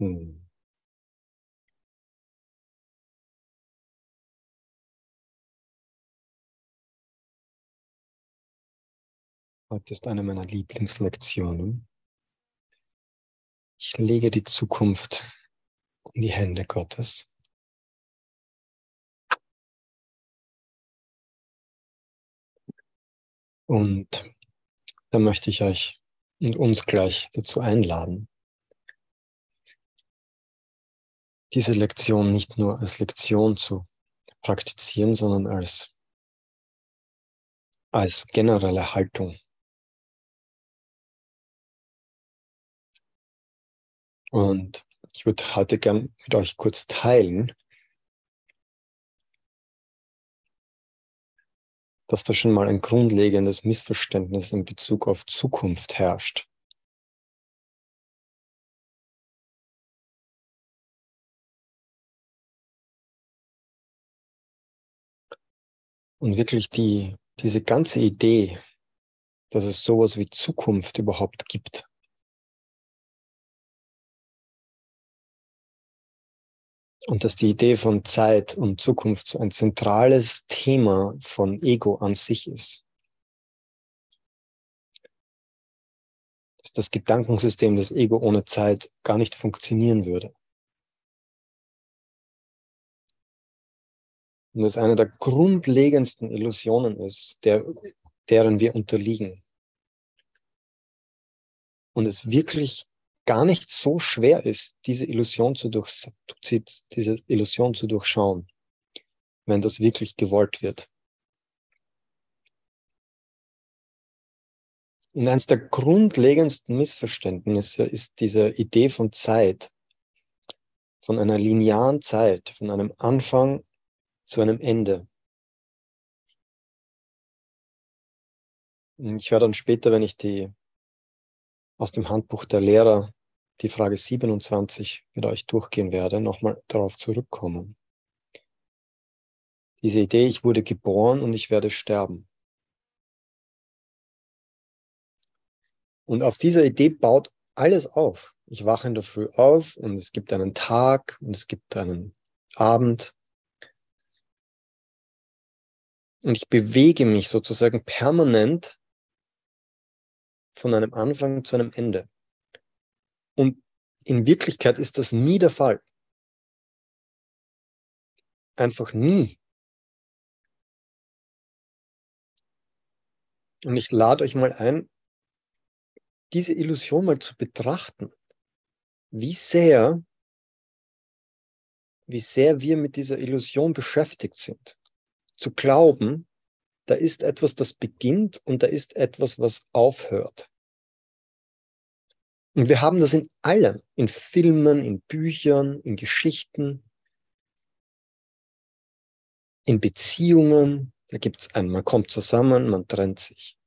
Hm. Heute ist eine meiner Lieblingslektionen. Ich lege die Zukunft in die Hände Gottes. Und da möchte ich euch und uns gleich dazu einladen, diese Lektion nicht nur als Lektion zu praktizieren, sondern als, als generelle Haltung. Und ich würde heute gern mit euch kurz teilen, dass da schon mal ein grundlegendes Missverständnis in Bezug auf Zukunft herrscht. Und wirklich die, diese ganze Idee, dass es sowas wie Zukunft überhaupt gibt, Und dass die Idee von Zeit und Zukunft so ein zentrales Thema von Ego an sich ist. Dass das Gedankensystem des Ego ohne Zeit gar nicht funktionieren würde. Und das eine der grundlegendsten Illusionen ist, der, deren wir unterliegen. Und es wirklich gar nicht so schwer ist, diese Illusion zu, durch, diese Illusion zu durchschauen, wenn das wirklich gewollt wird. Und eines der grundlegendsten Missverständnisse ist diese Idee von Zeit, von einer linearen Zeit, von einem Anfang zu einem Ende. Ich werde dann später, wenn ich die aus dem Handbuch der Lehrer die Frage 27 mit euch durchgehen werde, nochmal darauf zurückkommen. Diese Idee, ich wurde geboren und ich werde sterben. Und auf dieser Idee baut alles auf. Ich wache in der Früh auf und es gibt einen Tag und es gibt einen Abend. Und ich bewege mich sozusagen permanent von einem Anfang zu einem Ende. Und in Wirklichkeit ist das nie der Fall. Einfach nie. Und ich lade euch mal ein, diese Illusion mal zu betrachten. Wie sehr, wie sehr wir mit dieser Illusion beschäftigt sind. Zu glauben, da ist etwas, das beginnt und da ist etwas, was aufhört. Und wir haben das in allem, in Filmen, in Büchern, in Geschichten, in Beziehungen. Da gibt es einen, man kommt zusammen, man trennt sich.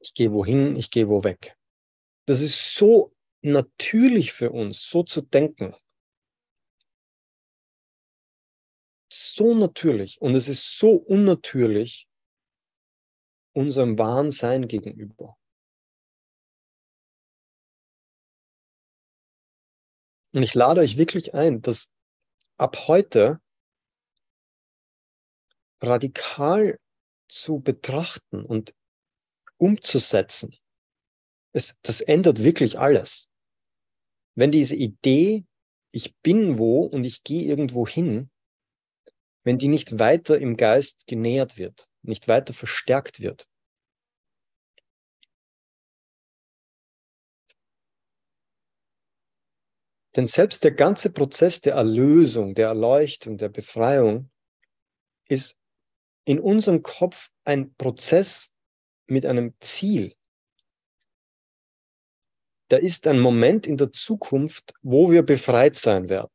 Ich gehe wohin, ich gehe wo weg. Das ist so natürlich für uns, so zu denken. So natürlich. Und es ist so unnatürlich unserem wahren Sein gegenüber. Und ich lade euch wirklich ein, dass ab heute radikal zu betrachten und umzusetzen. Es, das ändert wirklich alles. Wenn diese Idee, ich bin wo und ich gehe irgendwo hin, wenn die nicht weiter im Geist genährt wird, nicht weiter verstärkt wird, Denn selbst der ganze Prozess der Erlösung, der Erleuchtung, der Befreiung ist in unserem Kopf ein Prozess mit einem Ziel. Da ist ein Moment in der Zukunft, wo wir befreit sein werden,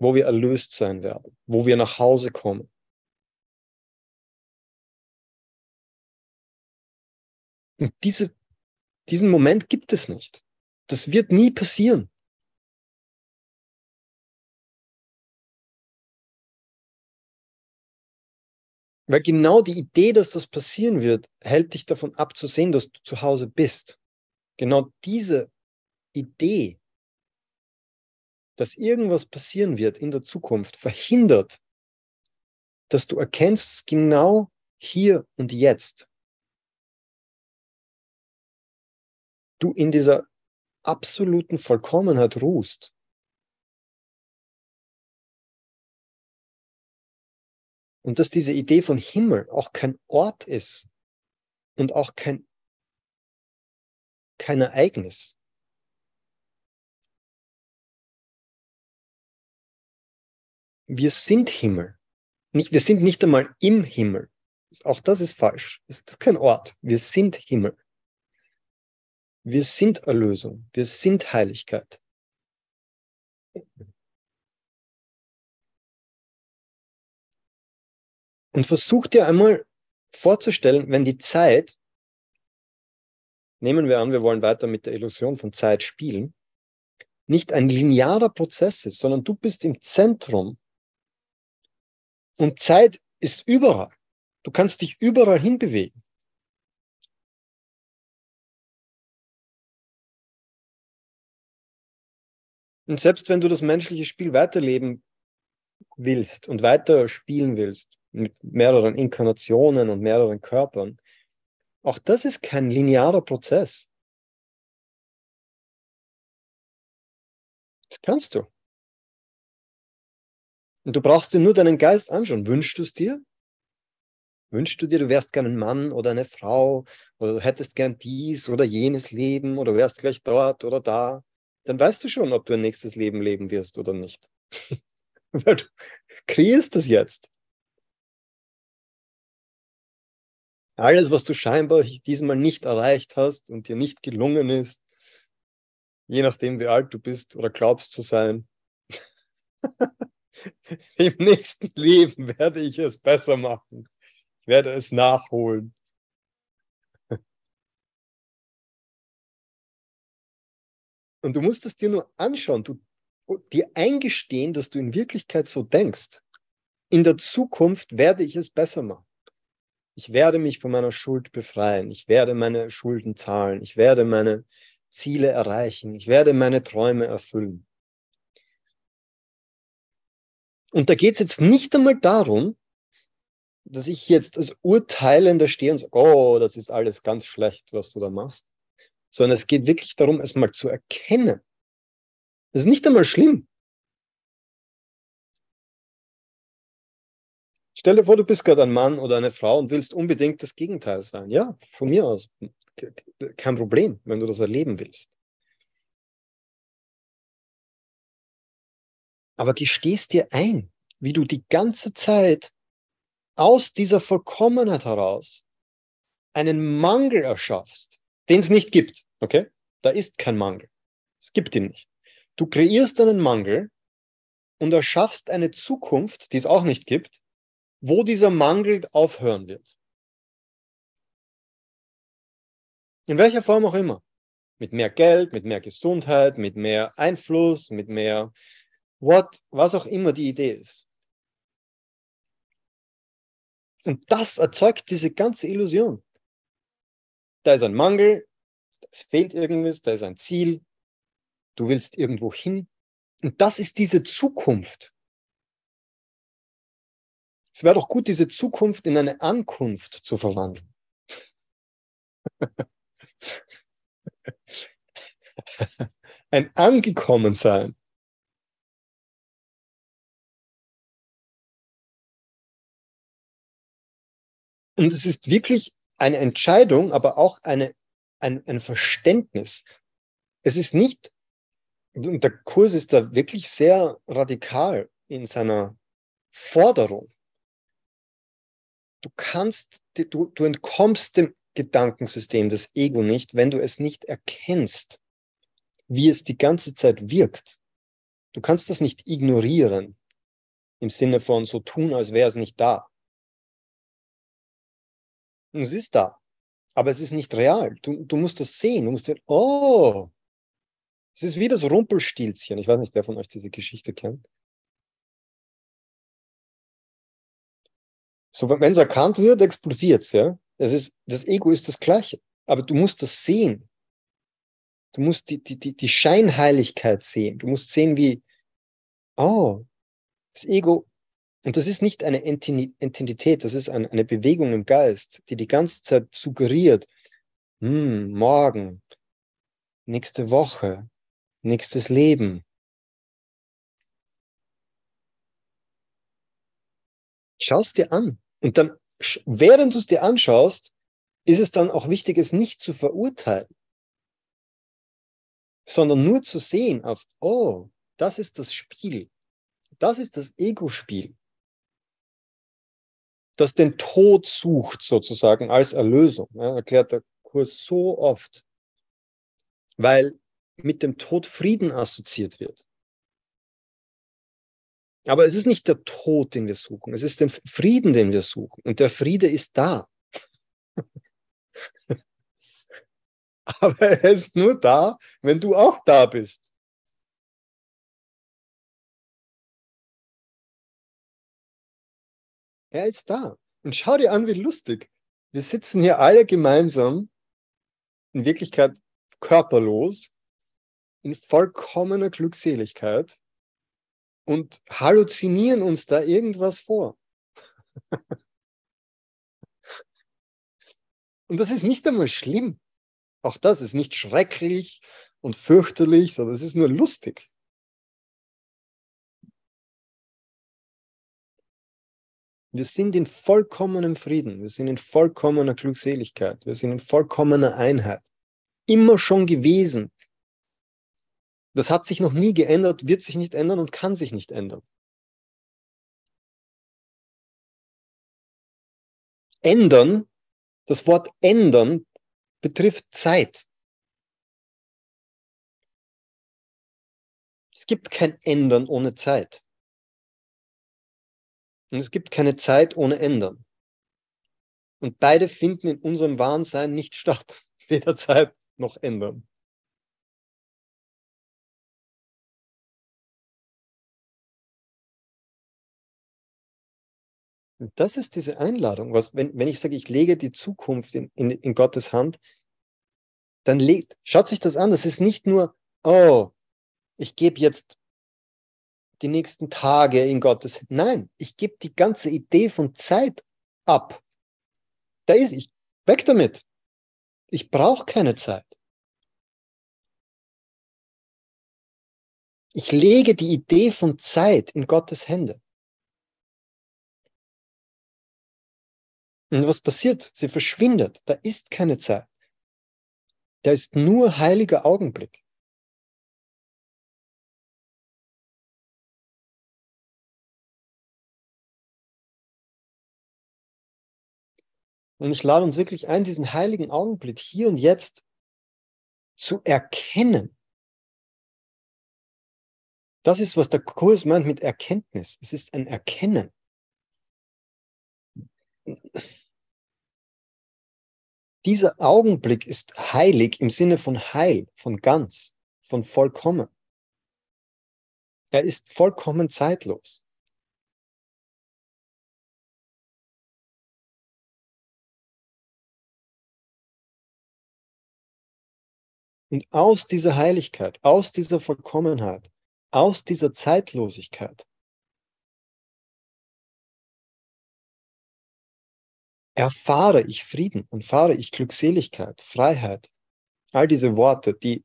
wo wir erlöst sein werden, wo wir nach Hause kommen. Und diese, diesen Moment gibt es nicht. Das wird nie passieren. Weil genau die Idee, dass das passieren wird, hält dich davon ab zu sehen, dass du zu Hause bist. Genau diese Idee, dass irgendwas passieren wird in der Zukunft, verhindert, dass du erkennst, genau hier und jetzt, du in dieser absoluten Vollkommenheit ruhst. Und dass diese Idee von Himmel auch kein Ort ist und auch kein, kein Ereignis. Wir sind Himmel. Nicht, wir sind nicht einmal im Himmel. Auch das ist falsch. Das ist kein Ort. Wir sind Himmel. Wir sind Erlösung. Wir sind Heiligkeit. Und versuch dir einmal vorzustellen, wenn die Zeit, nehmen wir an, wir wollen weiter mit der Illusion von Zeit spielen, nicht ein linearer Prozess ist, sondern du bist im Zentrum und Zeit ist überall. Du kannst dich überall hinbewegen. Und selbst wenn du das menschliche Spiel weiterleben willst und weiter spielen willst, mit mehreren Inkarnationen und mehreren Körpern, auch das ist kein linearer Prozess. Das kannst du. Und du brauchst dir nur deinen Geist anschauen. Wünschst du es dir? Wünschst du dir, du wärst gern ein Mann oder eine Frau oder du hättest gern dies oder jenes Leben oder wärst gleich dort oder da? Dann weißt du schon, ob du ein nächstes Leben leben wirst oder nicht. Weil du kreierst es jetzt. Alles, was du scheinbar diesmal nicht erreicht hast und dir nicht gelungen ist, je nachdem, wie alt du bist oder glaubst zu sein, im nächsten Leben werde ich es besser machen. Ich werde es nachholen. Und du musst es dir nur anschauen, du, dir eingestehen, dass du in Wirklichkeit so denkst. In der Zukunft werde ich es besser machen. Ich werde mich von meiner Schuld befreien. Ich werde meine Schulden zahlen. Ich werde meine Ziele erreichen. Ich werde meine Träume erfüllen. Und da geht es jetzt nicht einmal darum, dass ich jetzt als Urteilender stehe und sage, oh, das ist alles ganz schlecht, was du da machst, sondern es geht wirklich darum, es mal zu erkennen. Das ist nicht einmal schlimm. Stell dir vor, du bist gerade ein Mann oder eine Frau und willst unbedingt das Gegenteil sein. Ja, von mir aus. Kein Problem, wenn du das erleben willst. Aber gestehst dir ein, wie du die ganze Zeit aus dieser Vollkommenheit heraus einen Mangel erschaffst, den es nicht gibt. Okay? Da ist kein Mangel. Es gibt ihn nicht. Du kreierst einen Mangel und erschaffst eine Zukunft, die es auch nicht gibt, wo dieser Mangel aufhören wird. In welcher Form auch immer. Mit mehr Geld, mit mehr Gesundheit, mit mehr Einfluss, mit mehr what, was auch immer die Idee ist. Und das erzeugt diese ganze Illusion. Da ist ein Mangel, es fehlt irgendwas, da ist ein Ziel, du willst irgendwo hin. Und das ist diese Zukunft. Es wäre doch gut, diese Zukunft in eine Ankunft zu verwandeln. Ein Angekommensein. Und es ist wirklich eine Entscheidung, aber auch eine, ein, ein Verständnis. Es ist nicht, und der Kurs ist da wirklich sehr radikal in seiner Forderung du kannst, du, du entkommst dem Gedankensystem des Ego nicht, wenn du es nicht erkennst, wie es die ganze Zeit wirkt. Du kannst das nicht ignorieren, im Sinne von so tun, als wäre es nicht da. Und es ist da, aber es ist nicht real. Du, du musst das sehen. Du musst sehen, oh, es ist wie das Rumpelstilzchen. Ich weiß nicht, wer von euch diese Geschichte kennt. So, wenn es erkannt wird, explodiert es, ja. Es ist, das Ego ist das Gleiche. Aber du musst das sehen. Du musst die, die, die, die Scheinheiligkeit sehen. Du musst sehen, wie, oh, das Ego, und das ist nicht eine Entität, das ist eine, Bewegung im Geist, die die ganze Zeit suggeriert, hm, morgen, nächste Woche, nächstes Leben. Schau es dir an. Und dann, während du es dir anschaust, ist es dann auch wichtig, es nicht zu verurteilen, sondern nur zu sehen auf, oh, das ist das Spiel. Das ist das Ego-Spiel, das den Tod sucht sozusagen als Erlösung. Ja, erklärt der Kurs so oft, weil mit dem Tod Frieden assoziiert wird. Aber es ist nicht der Tod, den wir suchen, es ist der Frieden, den wir suchen. Und der Friede ist da. Aber er ist nur da, wenn du auch da bist. Er ist da. Und schau dir an, wie lustig. Wir sitzen hier alle gemeinsam, in Wirklichkeit körperlos, in vollkommener Glückseligkeit und halluzinieren uns da irgendwas vor. und das ist nicht einmal schlimm. Auch das ist nicht schrecklich und fürchterlich, sondern es ist nur lustig. Wir sind in vollkommenem Frieden, wir sind in vollkommener Glückseligkeit, wir sind in vollkommener Einheit. Immer schon gewesen. Das hat sich noch nie geändert, wird sich nicht ändern und kann sich nicht ändern. Ändern, das Wort ändern betrifft Zeit. Es gibt kein Ändern ohne Zeit. Und es gibt keine Zeit ohne Ändern. Und beide finden in unserem Wahnsein nicht statt. Weder Zeit noch Ändern. Und das ist diese Einladung. Was, wenn, wenn ich sage, ich lege die Zukunft in, in, in Gottes Hand, dann legt, schaut sich das an. Das ist nicht nur, oh, ich gebe jetzt die nächsten Tage in Gottes. Nein, ich gebe die ganze Idee von Zeit ab. Da ist ich. Weg damit. Ich brauche keine Zeit. Ich lege die Idee von Zeit in Gottes Hände. Und was passiert? Sie verschwindet. Da ist keine Zeit. Da ist nur heiliger Augenblick. Und ich lade uns wirklich ein, diesen heiligen Augenblick hier und jetzt zu erkennen. Das ist, was der Kurs meint mit Erkenntnis. Es ist ein Erkennen. Dieser Augenblick ist heilig im Sinne von heil, von ganz, von vollkommen. Er ist vollkommen zeitlos. Und aus dieser Heiligkeit, aus dieser Vollkommenheit, aus dieser Zeitlosigkeit erfahre ich Frieden, erfahre ich Glückseligkeit, Freiheit. All diese Worte, die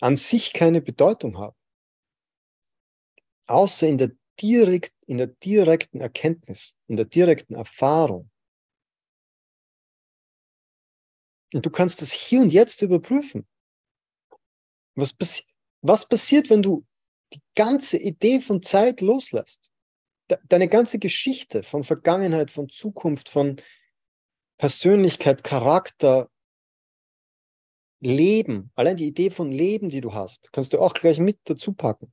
an sich keine Bedeutung haben. Außer in der, direkt, in der direkten Erkenntnis, in der direkten Erfahrung. Und du kannst das hier und jetzt überprüfen. Was, passi was passiert, wenn du die ganze Idee von Zeit loslässt? deine ganze Geschichte von Vergangenheit, von Zukunft, von Persönlichkeit, Charakter, Leben, allein die Idee von Leben, die du hast, kannst du auch gleich mit dazu packen.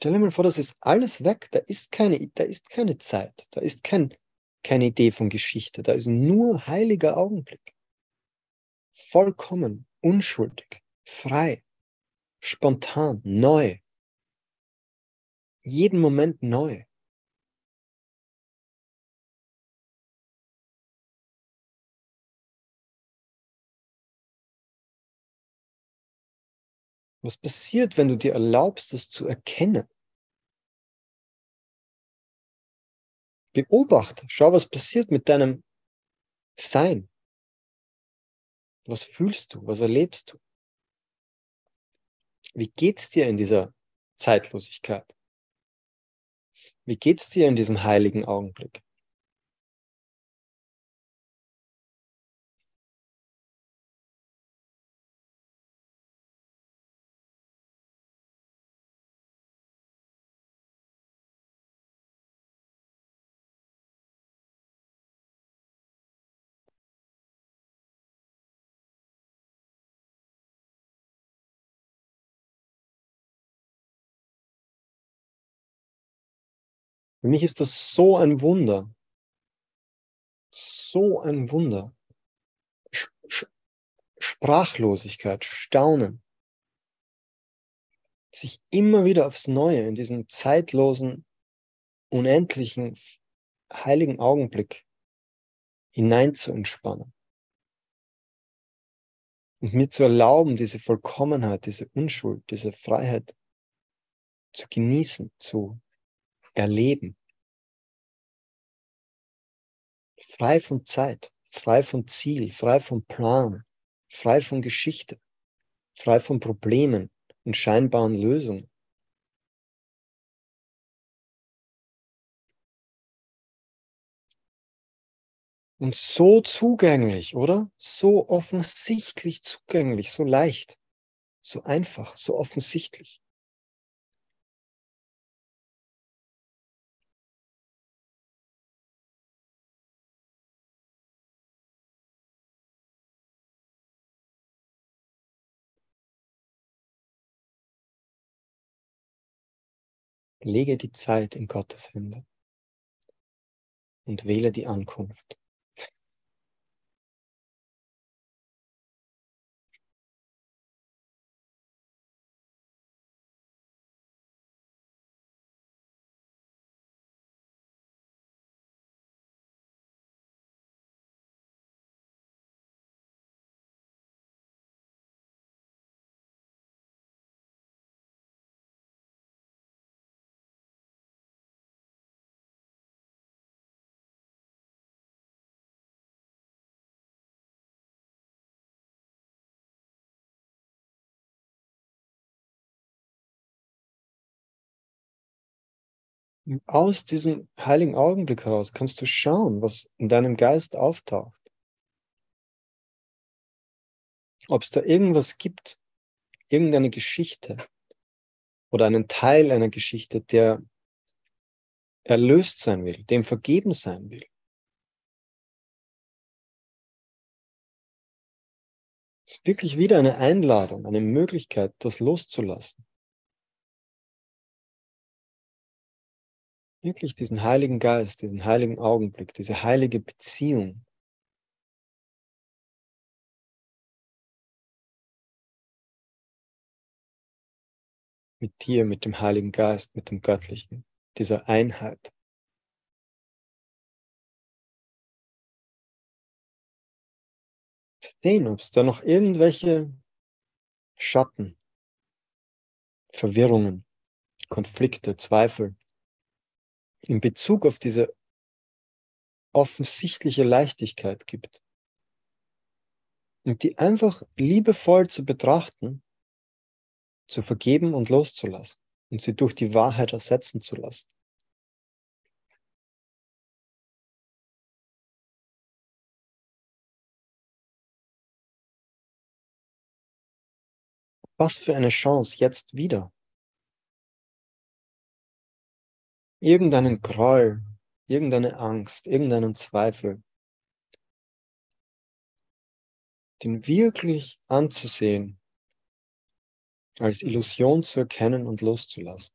Stell dir mal vor, das ist alles weg. Da ist keine, da ist keine Zeit. Da ist kein, keine Idee von Geschichte. Da ist nur heiliger Augenblick. Vollkommen, unschuldig, frei spontan, neu. Jeden Moment neu. Was passiert, wenn du dir erlaubst, das zu erkennen? Beobachte, schau, was passiert mit deinem Sein. Was fühlst du? Was erlebst du? Wie geht's dir in dieser Zeitlosigkeit? Wie geht's dir in diesem heiligen Augenblick? Mich ist das so ein Wunder. So ein Wunder. Sprachlosigkeit, Staunen. Sich immer wieder aufs Neue in diesen zeitlosen, unendlichen, heiligen Augenblick hinein zu entspannen. Und mir zu erlauben, diese Vollkommenheit, diese Unschuld, diese Freiheit zu genießen, zu erleben. Frei von Zeit, frei von Ziel, frei von Plan, frei von Geschichte, frei von Problemen und scheinbaren Lösungen. Und so zugänglich, oder? So offensichtlich zugänglich, so leicht, so einfach, so offensichtlich. Lege die Zeit in Gottes Hände und wähle die Ankunft. Aus diesem heiligen Augenblick heraus kannst du schauen, was in deinem Geist auftaucht. Ob es da irgendwas gibt, irgendeine Geschichte oder einen Teil einer Geschichte, der erlöst sein will, dem vergeben sein will. Es ist wirklich wieder eine Einladung, eine Möglichkeit, das loszulassen. Wirklich diesen heiligen Geist, diesen heiligen Augenblick, diese heilige Beziehung mit dir, mit dem Heiligen Geist, mit dem Göttlichen, dieser Einheit. Sehen, ob es da noch irgendwelche Schatten, Verwirrungen, Konflikte, Zweifel in Bezug auf diese offensichtliche Leichtigkeit gibt. Und die einfach liebevoll zu betrachten, zu vergeben und loszulassen und sie durch die Wahrheit ersetzen zu lassen. Was für eine Chance jetzt wieder. Irgendeinen Groll, irgendeine Angst, irgendeinen Zweifel, den wirklich anzusehen, als Illusion zu erkennen und loszulassen.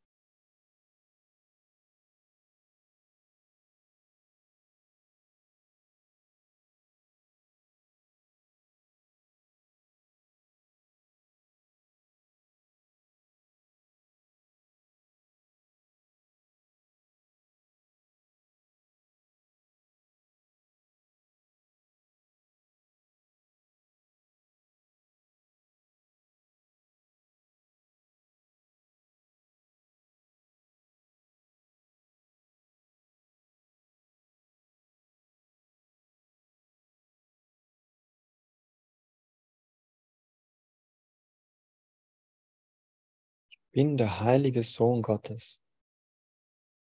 bin der heilige Sohn Gottes,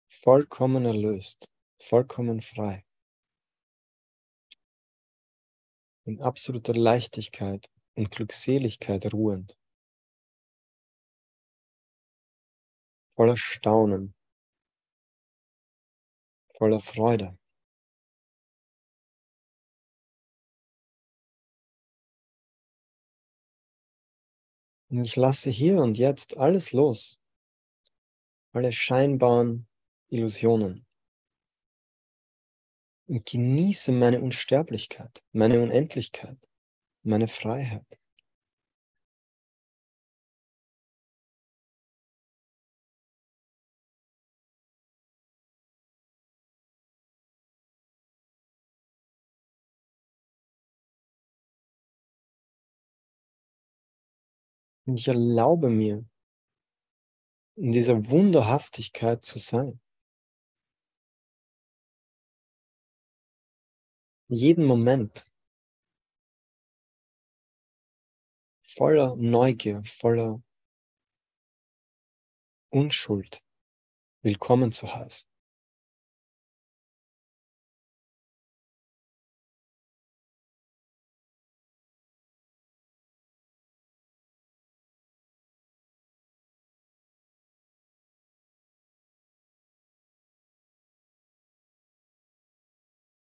vollkommen erlöst, vollkommen frei, in absoluter Leichtigkeit und Glückseligkeit ruhend, voller Staunen, voller Freude. Und ich lasse hier und jetzt alles los, alle scheinbaren Illusionen und genieße meine Unsterblichkeit, meine Unendlichkeit, meine Freiheit. Und ich erlaube mir, in dieser Wunderhaftigkeit zu sein. Jeden Moment voller Neugier, voller Unschuld willkommen zu heißen.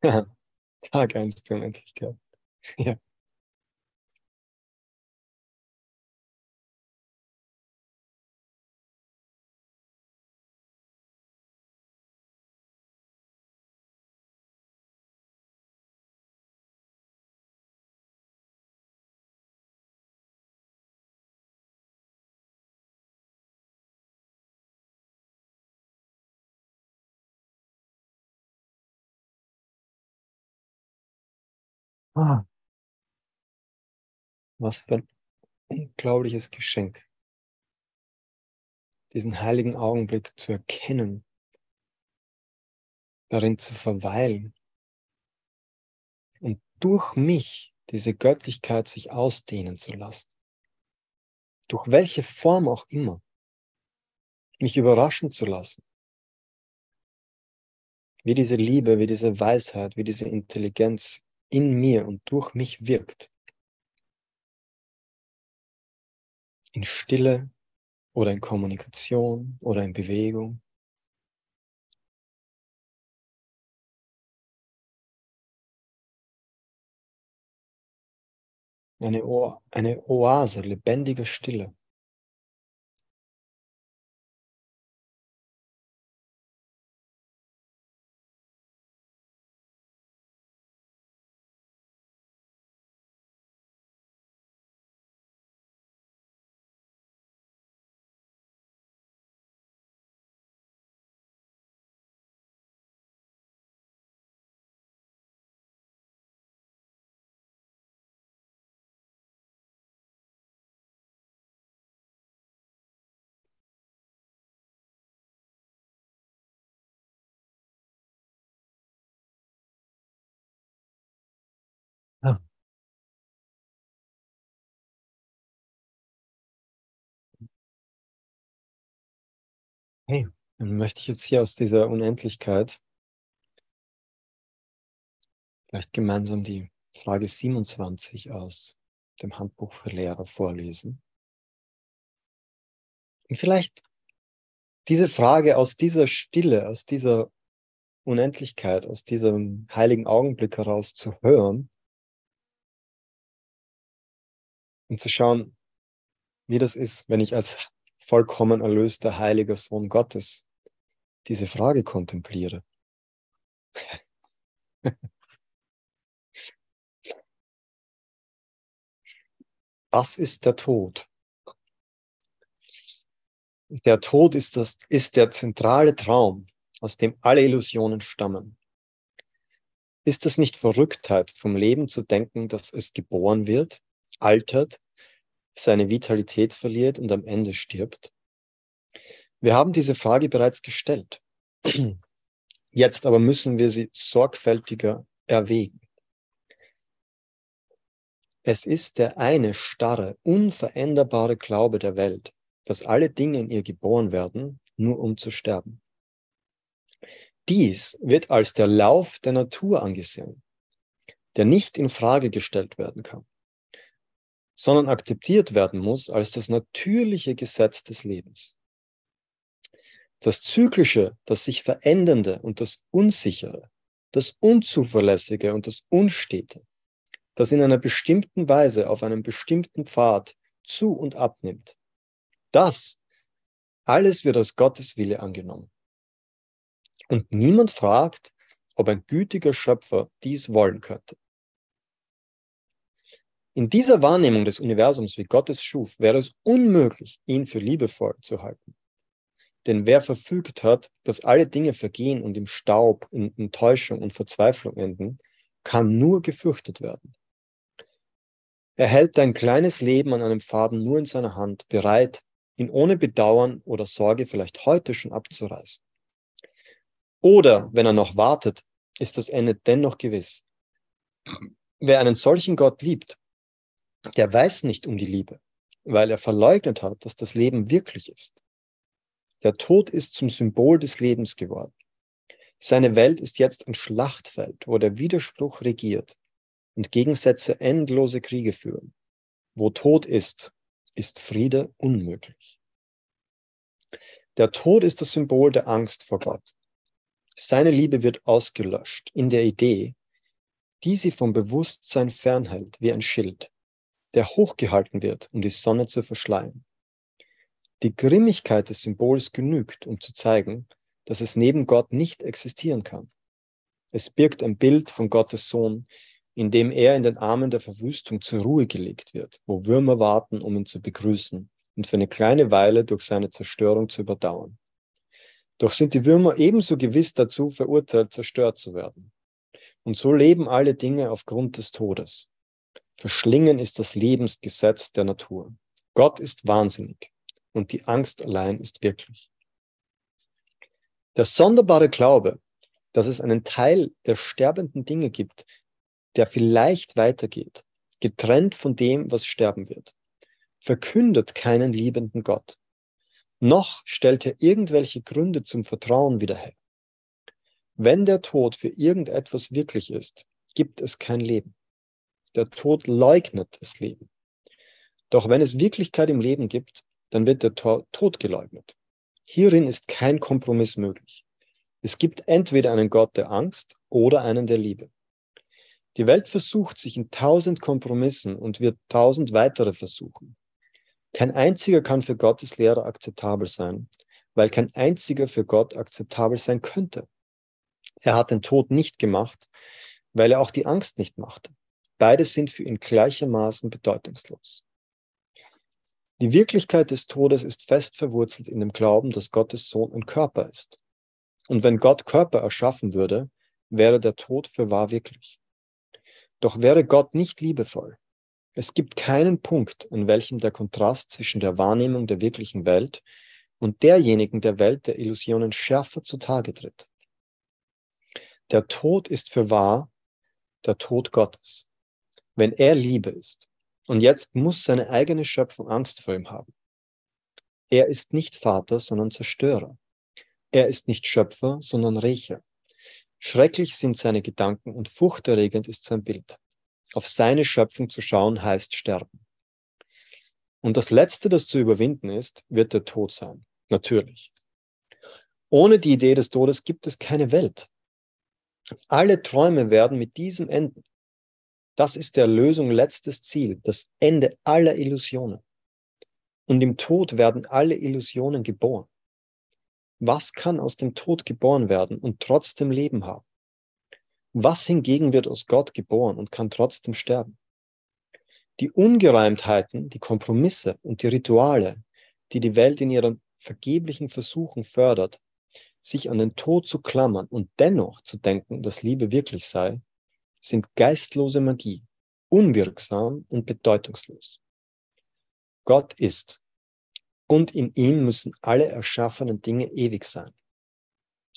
Tag eins der Unendlichkeit. Ja. Ah. Was für ein unglaubliches Geschenk, diesen heiligen Augenblick zu erkennen, darin zu verweilen und durch mich diese Göttlichkeit sich ausdehnen zu lassen. Durch welche Form auch immer. Mich überraschen zu lassen. Wie diese Liebe, wie diese Weisheit, wie diese Intelligenz in mir und durch mich wirkt. In Stille oder in Kommunikation oder in Bewegung. Eine, o eine Oase lebendiger Stille. Hey, dann möchte ich jetzt hier aus dieser Unendlichkeit vielleicht gemeinsam die Frage 27 aus dem Handbuch für Lehrer vorlesen. Und vielleicht diese Frage aus dieser Stille, aus dieser Unendlichkeit, aus diesem heiligen Augenblick heraus zu hören und zu schauen, wie das ist, wenn ich als vollkommen erlöster heiliger Sohn Gottes diese Frage kontempliere. Was ist der Tod? Der Tod ist, das, ist der zentrale Traum, aus dem alle Illusionen stammen. Ist es nicht Verrücktheit, vom Leben zu denken, dass es geboren wird, altert, seine Vitalität verliert und am Ende stirbt? Wir haben diese Frage bereits gestellt. Jetzt aber müssen wir sie sorgfältiger erwägen. Es ist der eine starre, unveränderbare Glaube der Welt, dass alle Dinge in ihr geboren werden, nur um zu sterben. Dies wird als der Lauf der Natur angesehen, der nicht in Frage gestellt werden kann, sondern akzeptiert werden muss als das natürliche Gesetz des Lebens. Das Zyklische, das sich Verändernde und das Unsichere, das Unzuverlässige und das Unstete, das in einer bestimmten Weise auf einem bestimmten Pfad zu und abnimmt, das alles wird als Gottes Wille angenommen. Und niemand fragt, ob ein gütiger Schöpfer dies wollen könnte. In dieser Wahrnehmung des Universums, wie Gott es schuf, wäre es unmöglich, ihn für liebevoll zu halten. Denn wer verfügt hat, dass alle Dinge vergehen und im Staub, in Enttäuschung und Verzweiflung enden, kann nur gefürchtet werden. Er hält dein kleines Leben an einem Faden nur in seiner Hand, bereit, ihn ohne Bedauern oder Sorge vielleicht heute schon abzureißen. Oder wenn er noch wartet, ist das Ende dennoch gewiss. Wer einen solchen Gott liebt, der weiß nicht um die Liebe, weil er verleugnet hat, dass das Leben wirklich ist. Der Tod ist zum Symbol des Lebens geworden. Seine Welt ist jetzt ein Schlachtfeld, wo der Widerspruch regiert und Gegensätze endlose Kriege führen. Wo Tod ist, ist Friede unmöglich. Der Tod ist das Symbol der Angst vor Gott. Seine Liebe wird ausgelöscht in der Idee, die sie vom Bewusstsein fernhält wie ein Schild, der hochgehalten wird, um die Sonne zu verschleiern. Die Grimmigkeit des Symbols genügt, um zu zeigen, dass es neben Gott nicht existieren kann. Es birgt ein Bild von Gottes Sohn, in dem er in den Armen der Verwüstung zur Ruhe gelegt wird, wo Würmer warten, um ihn zu begrüßen und für eine kleine Weile durch seine Zerstörung zu überdauern. Doch sind die Würmer ebenso gewiss dazu verurteilt, zerstört zu werden. Und so leben alle Dinge aufgrund des Todes. Verschlingen ist das Lebensgesetz der Natur. Gott ist wahnsinnig und die Angst allein ist wirklich. Der sonderbare Glaube, dass es einen Teil der sterbenden Dinge gibt, der vielleicht weitergeht, getrennt von dem, was sterben wird, verkündet keinen liebenden Gott noch stellt er irgendwelche Gründe zum Vertrauen wieder her. Wenn der Tod für irgendetwas wirklich ist, gibt es kein Leben. Der Tod leugnet das Leben. Doch wenn es Wirklichkeit im Leben gibt, dann wird der Tod geleugnet. Hierin ist kein Kompromiss möglich. Es gibt entweder einen Gott der Angst oder einen der Liebe. Die Welt versucht sich in tausend Kompromissen und wird tausend weitere versuchen. Kein einziger kann für Gottes Lehre akzeptabel sein, weil kein einziger für Gott akzeptabel sein könnte. Er hat den Tod nicht gemacht, weil er auch die Angst nicht machte. Beide sind für ihn gleichermaßen bedeutungslos. Die Wirklichkeit des Todes ist fest verwurzelt in dem Glauben, dass Gottes Sohn ein Körper ist. Und wenn Gott Körper erschaffen würde, wäre der Tod für wahr wirklich. Doch wäre Gott nicht liebevoll, es gibt keinen Punkt, an welchem der Kontrast zwischen der Wahrnehmung der wirklichen Welt und derjenigen der Welt der Illusionen schärfer zutage tritt. Der Tod ist für wahr der Tod Gottes, wenn er Liebe ist. Und jetzt muss seine eigene Schöpfung Angst vor ihm haben. Er ist nicht Vater, sondern Zerstörer. Er ist nicht Schöpfer, sondern Rächer. Schrecklich sind seine Gedanken und furchterregend ist sein Bild. Auf seine Schöpfung zu schauen heißt sterben. Und das Letzte, das zu überwinden ist, wird der Tod sein. Natürlich. Ohne die Idee des Todes gibt es keine Welt. Alle Träume werden mit diesem enden. Das ist der Lösung letztes Ziel, das Ende aller Illusionen. Und im Tod werden alle Illusionen geboren. Was kann aus dem Tod geboren werden und trotzdem Leben haben? Was hingegen wird aus Gott geboren und kann trotzdem sterben? Die Ungereimtheiten, die Kompromisse und die Rituale, die die Welt in ihren vergeblichen Versuchen fördert, sich an den Tod zu klammern und dennoch zu denken, dass Liebe wirklich sei, sind geistlose Magie, unwirksam und bedeutungslos. Gott ist und in ihm müssen alle erschaffenen Dinge ewig sein.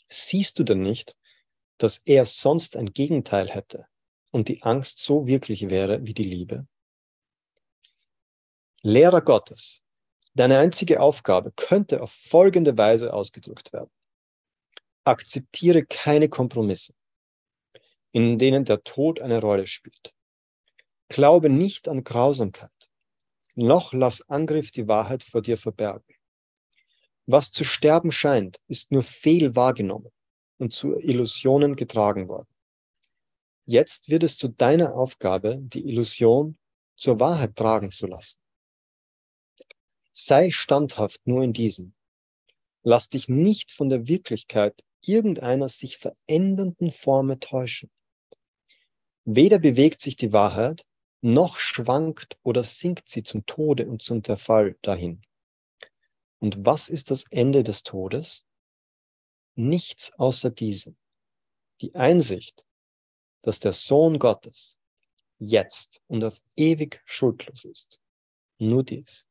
Siehst du denn nicht, dass er sonst ein Gegenteil hätte und die Angst so wirklich wäre wie die Liebe? Lehrer Gottes, deine einzige Aufgabe könnte auf folgende Weise ausgedrückt werden. Akzeptiere keine Kompromisse, in denen der Tod eine Rolle spielt. Glaube nicht an Grausamkeit noch lass Angriff die Wahrheit vor dir verbergen. Was zu sterben scheint, ist nur fehl wahrgenommen und zu Illusionen getragen worden. Jetzt wird es zu deiner Aufgabe, die Illusion zur Wahrheit tragen zu lassen. Sei standhaft nur in diesem. Lass dich nicht von der Wirklichkeit irgendeiner sich verändernden Forme täuschen. Weder bewegt sich die Wahrheit, noch schwankt oder sinkt sie zum Tode und zum Zerfall dahin. Und was ist das Ende des Todes? Nichts außer diesem. Die Einsicht, dass der Sohn Gottes jetzt und auf ewig schuldlos ist. Nur dies.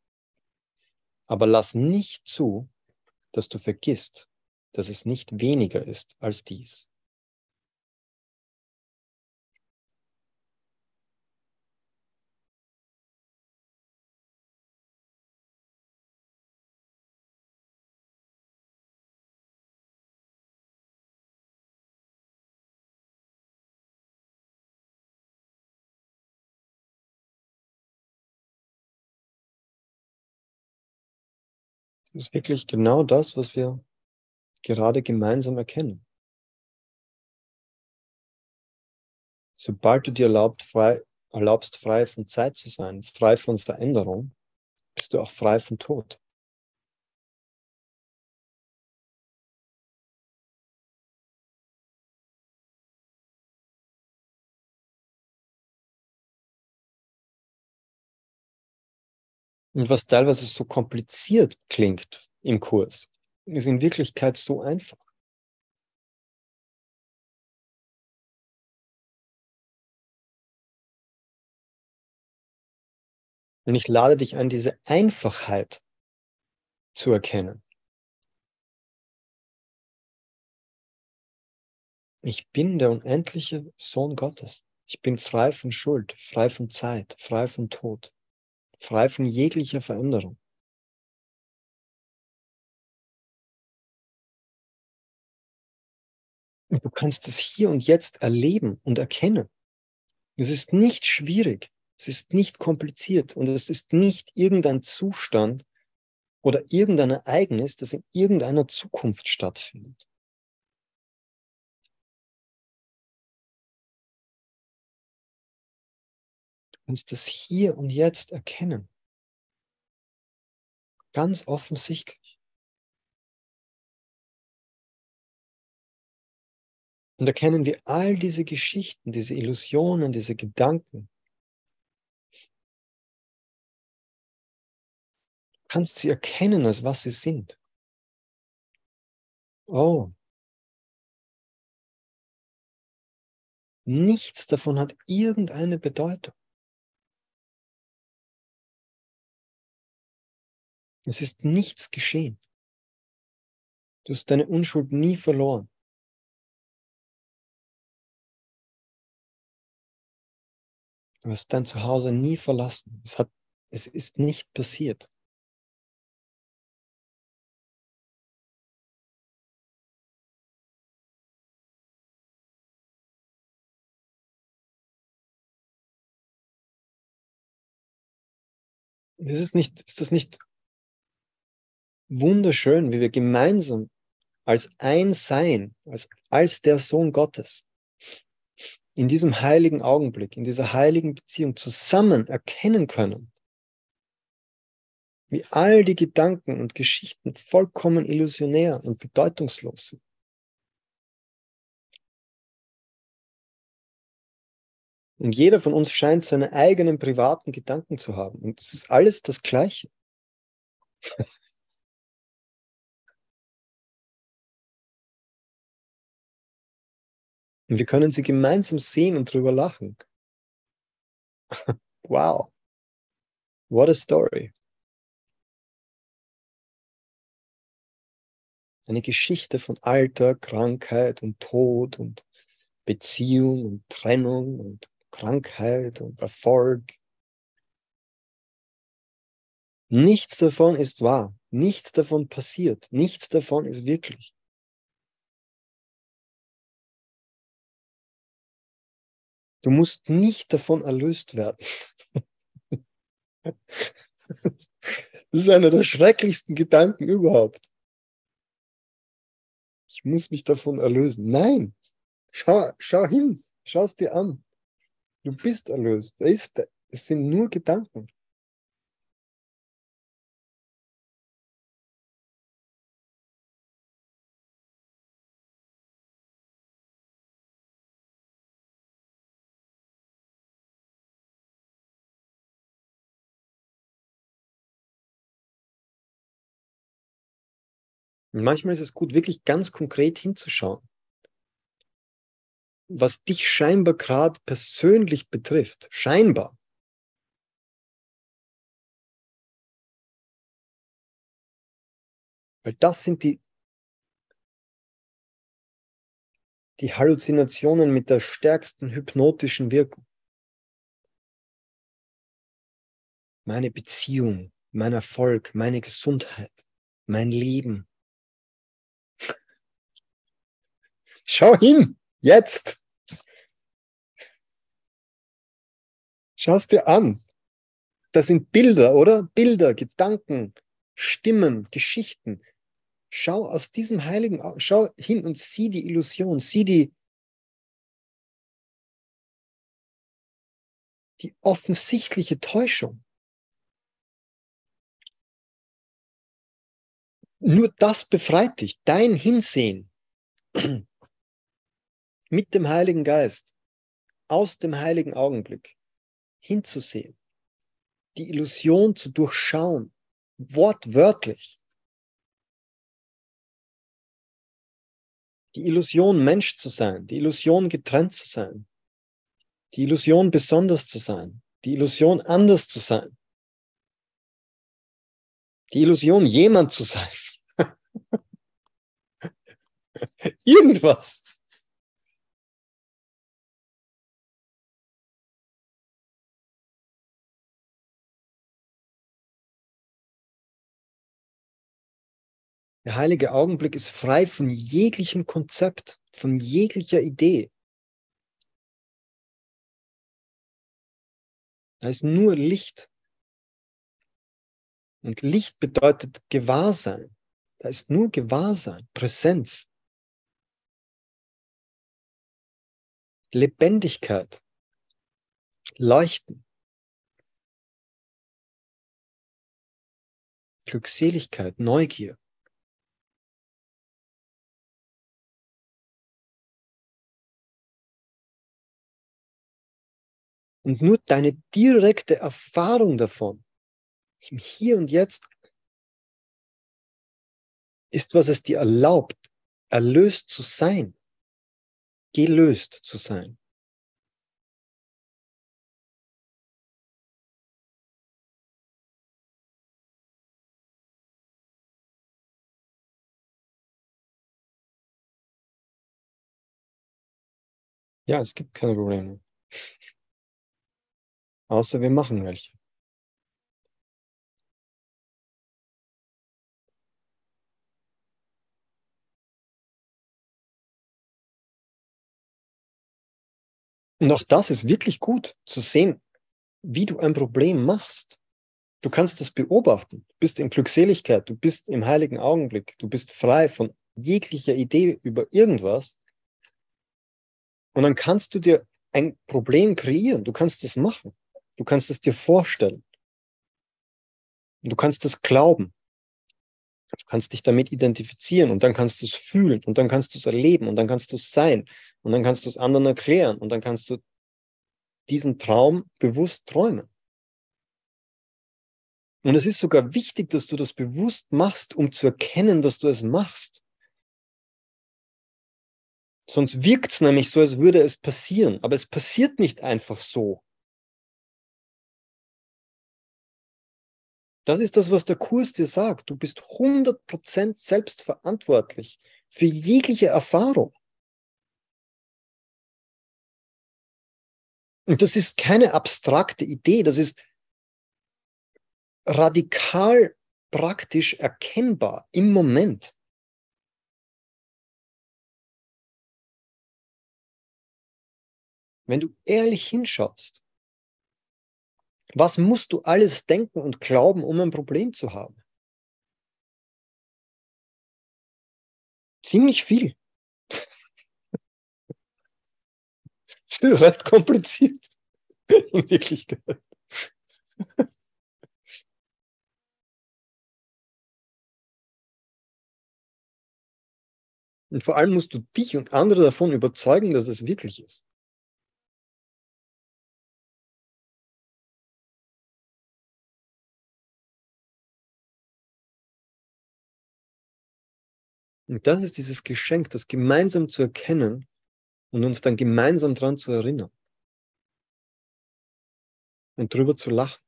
Aber lass nicht zu, dass du vergisst, dass es nicht weniger ist als dies. Ist wirklich genau das, was wir gerade gemeinsam erkennen. Sobald du dir erlaubt, frei, erlaubst, frei von Zeit zu sein, frei von Veränderung, bist du auch frei von Tod. Und was teilweise so kompliziert klingt im Kurs, ist in Wirklichkeit so einfach. Und ich lade dich an, diese Einfachheit zu erkennen. Ich bin der unendliche Sohn Gottes. Ich bin frei von Schuld, frei von Zeit, frei von Tod frei von jeglicher Veränderung. Und du kannst es hier und jetzt erleben und erkennen. Es ist nicht schwierig, es ist nicht kompliziert und es ist nicht irgendein Zustand oder irgendein Ereignis, das in irgendeiner Zukunft stattfindet. Kannst es hier und jetzt erkennen. Ganz offensichtlich. Und erkennen wir all diese Geschichten, diese Illusionen, diese Gedanken. Du kannst sie erkennen, als was sie sind. Oh. Nichts davon hat irgendeine Bedeutung. Es ist nichts geschehen. Du hast deine Unschuld nie verloren. Du hast dein Zuhause nie verlassen. Es, hat, es ist nicht passiert. Ist, nicht, ist das nicht wunderschön, wie wir gemeinsam als ein Sein, als, als der Sohn Gottes, in diesem heiligen Augenblick, in dieser heiligen Beziehung zusammen erkennen können, wie all die Gedanken und Geschichten vollkommen illusionär und bedeutungslos sind. Und jeder von uns scheint seine eigenen privaten Gedanken zu haben. Und es ist alles das Gleiche. Und wir können sie gemeinsam sehen und drüber lachen. wow. What a story. Eine Geschichte von Alter, Krankheit und Tod und Beziehung und Trennung und Krankheit und Erfolg. Nichts davon ist wahr. Nichts davon passiert. Nichts davon ist wirklich. Du musst nicht davon erlöst werden. Das ist einer der schrecklichsten Gedanken überhaupt. Ich muss mich davon erlösen. Nein, schau, schau hin, schau es dir an. Du bist erlöst. Es sind nur Gedanken. Und manchmal ist es gut, wirklich ganz konkret hinzuschauen, was dich scheinbar gerade persönlich betrifft. Scheinbar. Weil das sind die, die Halluzinationen mit der stärksten hypnotischen Wirkung. Meine Beziehung, mein Erfolg, meine Gesundheit, mein Leben, Schau hin, jetzt. Schau es dir an. Das sind Bilder, oder? Bilder, Gedanken, Stimmen, Geschichten. Schau aus diesem heiligen, schau hin und sieh die Illusion, sieh die, die offensichtliche Täuschung. Nur das befreit dich, dein Hinsehen mit dem Heiligen Geist aus dem heiligen Augenblick hinzusehen, die Illusion zu durchschauen, wortwörtlich. Die Illusion, Mensch zu sein, die Illusion, getrennt zu sein, die Illusion, besonders zu sein, die Illusion, anders zu sein, die Illusion, jemand zu sein. Irgendwas. Der heilige Augenblick ist frei von jeglichem Konzept, von jeglicher Idee. Da ist nur Licht. Und Licht bedeutet Gewahrsein. Da ist nur Gewahrsein, Präsenz. Lebendigkeit, Leuchten, Glückseligkeit, Neugier. Und nur deine direkte Erfahrung davon, im Hier und Jetzt, ist, was es dir erlaubt, erlöst zu sein, gelöst zu sein. Ja, es gibt keine Probleme. Außer wir machen welche. Und auch das ist wirklich gut zu sehen, wie du ein Problem machst. Du kannst das beobachten. Du bist in Glückseligkeit, du bist im heiligen Augenblick, du bist frei von jeglicher Idee über irgendwas. Und dann kannst du dir ein Problem kreieren. Du kannst das machen. Du kannst es dir vorstellen. Du kannst das glauben. Du kannst dich damit identifizieren und dann kannst du es fühlen und dann kannst du es erleben und dann kannst du es sein und dann kannst du es anderen erklären und dann kannst du diesen Traum bewusst träumen. Und es ist sogar wichtig, dass du das bewusst machst, um zu erkennen, dass du es machst. Sonst wirkt es nämlich so, als würde es passieren. Aber es passiert nicht einfach so. Das ist das, was der Kurs dir sagt. Du bist 100% selbstverantwortlich für jegliche Erfahrung. Und das ist keine abstrakte Idee, das ist radikal praktisch erkennbar im Moment. Wenn du ehrlich hinschaust, was musst du alles denken und glauben, um ein Problem zu haben? Ziemlich viel. Das ist recht kompliziert in Wirklichkeit. Und vor allem musst du dich und andere davon überzeugen, dass es wirklich ist. Und das ist dieses Geschenk, das gemeinsam zu erkennen und uns dann gemeinsam daran zu erinnern. Und drüber zu lachen.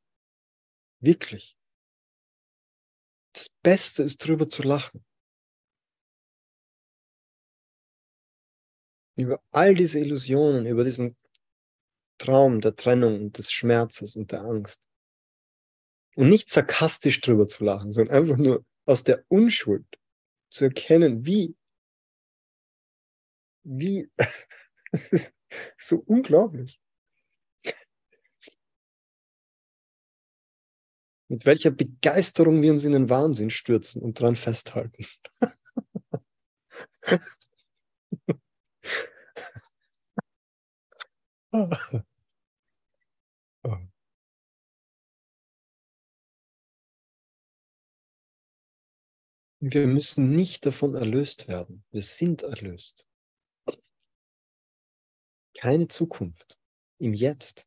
Wirklich. Das Beste ist drüber zu lachen. Über all diese Illusionen, über diesen Traum der Trennung und des Schmerzes und der Angst. Und nicht sarkastisch drüber zu lachen, sondern einfach nur aus der Unschuld zu erkennen, wie, wie, so unglaublich. Mit welcher Begeisterung wir uns in den Wahnsinn stürzen und dran festhalten. Wir müssen nicht davon erlöst werden. Wir sind erlöst. Keine Zukunft. Im Jetzt.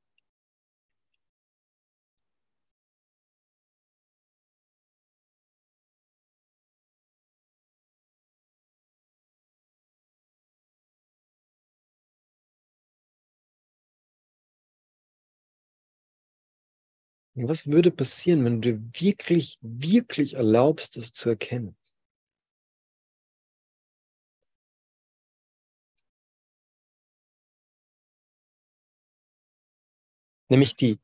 Was würde passieren, wenn du dir wirklich, wirklich erlaubst, das zu erkennen? Nämlich die,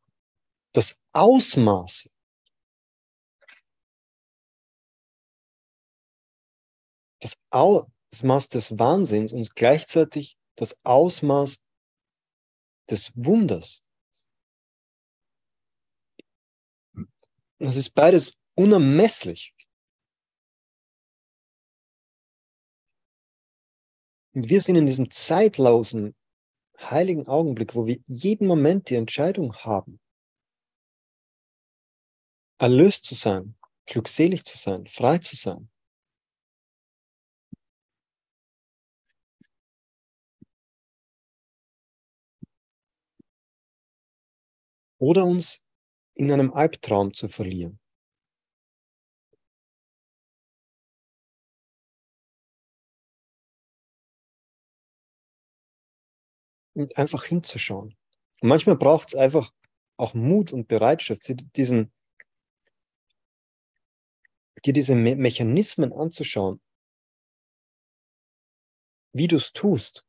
das Ausmaß, das Ausmaß des Wahnsinns und gleichzeitig das Ausmaß des Wunders. Das ist beides unermesslich. Und wir sind in diesem zeitlosen heiligen Augenblick, wo wir jeden Moment die Entscheidung haben, erlöst zu sein, glückselig zu sein, frei zu sein. Oder uns in einem Albtraum zu verlieren. Und einfach hinzuschauen. Und manchmal braucht es einfach auch Mut und Bereitschaft, diesen, dir diese Me Mechanismen anzuschauen, wie du es tust.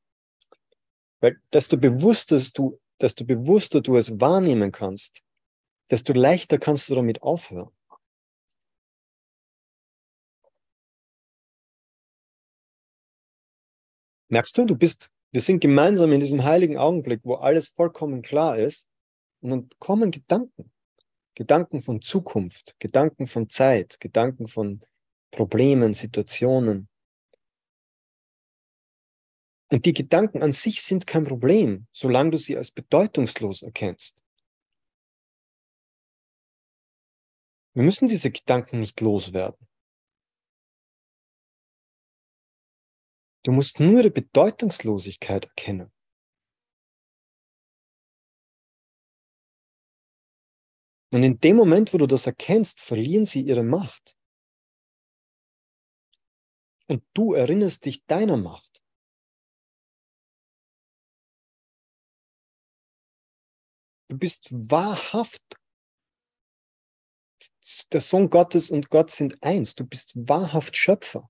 Weil desto bewusster du, desto bewusster du es wahrnehmen kannst, desto leichter kannst du damit aufhören. Merkst du, du bist wir sind gemeinsam in diesem heiligen Augenblick, wo alles vollkommen klar ist. Und dann kommen Gedanken. Gedanken von Zukunft, Gedanken von Zeit, Gedanken von Problemen, Situationen. Und die Gedanken an sich sind kein Problem, solange du sie als bedeutungslos erkennst. Wir müssen diese Gedanken nicht loswerden. Du musst nur ihre Bedeutungslosigkeit erkennen. Und in dem Moment, wo du das erkennst, verlieren sie ihre Macht. Und du erinnerst dich deiner Macht. Du bist wahrhaft der Sohn Gottes und Gott sind eins. Du bist wahrhaft Schöpfer.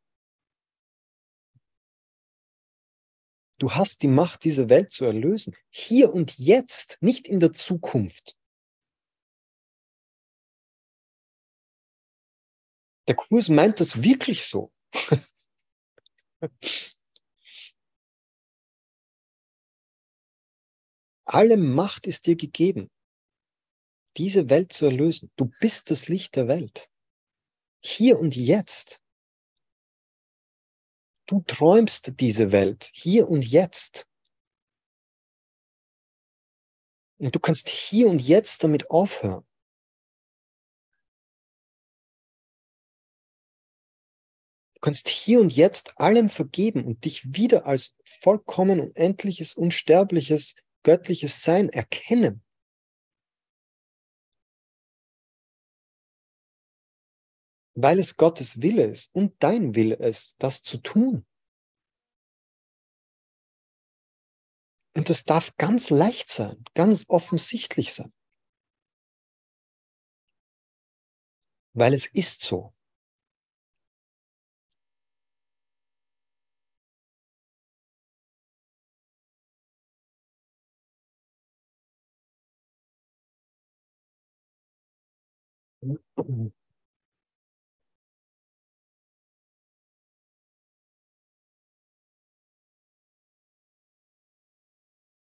Du hast die Macht, diese Welt zu erlösen. Hier und jetzt, nicht in der Zukunft. Der Kurs meint das wirklich so. Alle Macht ist dir gegeben, diese Welt zu erlösen. Du bist das Licht der Welt. Hier und jetzt. Du träumst diese Welt hier und jetzt. Und du kannst hier und jetzt damit aufhören. Du kannst hier und jetzt allem vergeben und dich wieder als vollkommen unendliches, unsterbliches, göttliches Sein erkennen. Weil es Gottes Wille ist und dein Wille ist, das zu tun. Und das darf ganz leicht sein, ganz offensichtlich sein. Weil es ist so.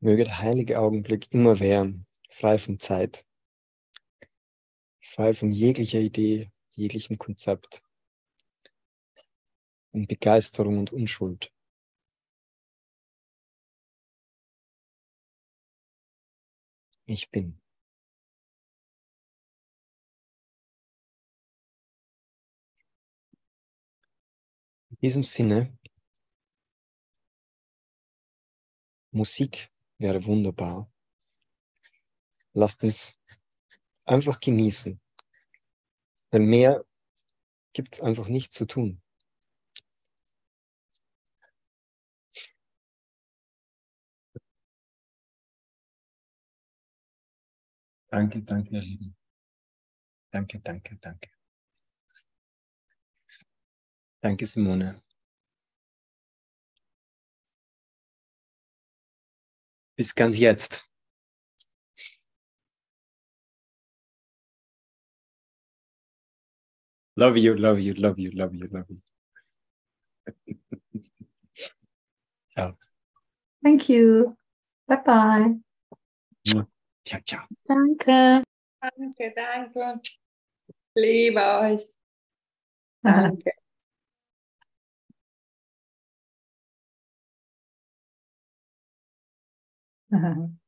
Möge der heilige Augenblick immer währen, frei von Zeit, frei von jeglicher Idee, jeglichem Konzept, in Begeisterung und Unschuld. Ich bin. In diesem Sinne, Musik wäre wunderbar. Lasst uns einfach genießen. Weil mehr gibt es einfach nichts zu tun. Danke, danke, ihr Lieben. Danke, danke, danke. Danke, Simone. Bis ganz jetzt. Love you, love you, love you, love you, love you. ciao. Thank you. Bye bye. Ciao, ciao. Danke. Danke, danke. Liebe euch. Danke. Uh huh.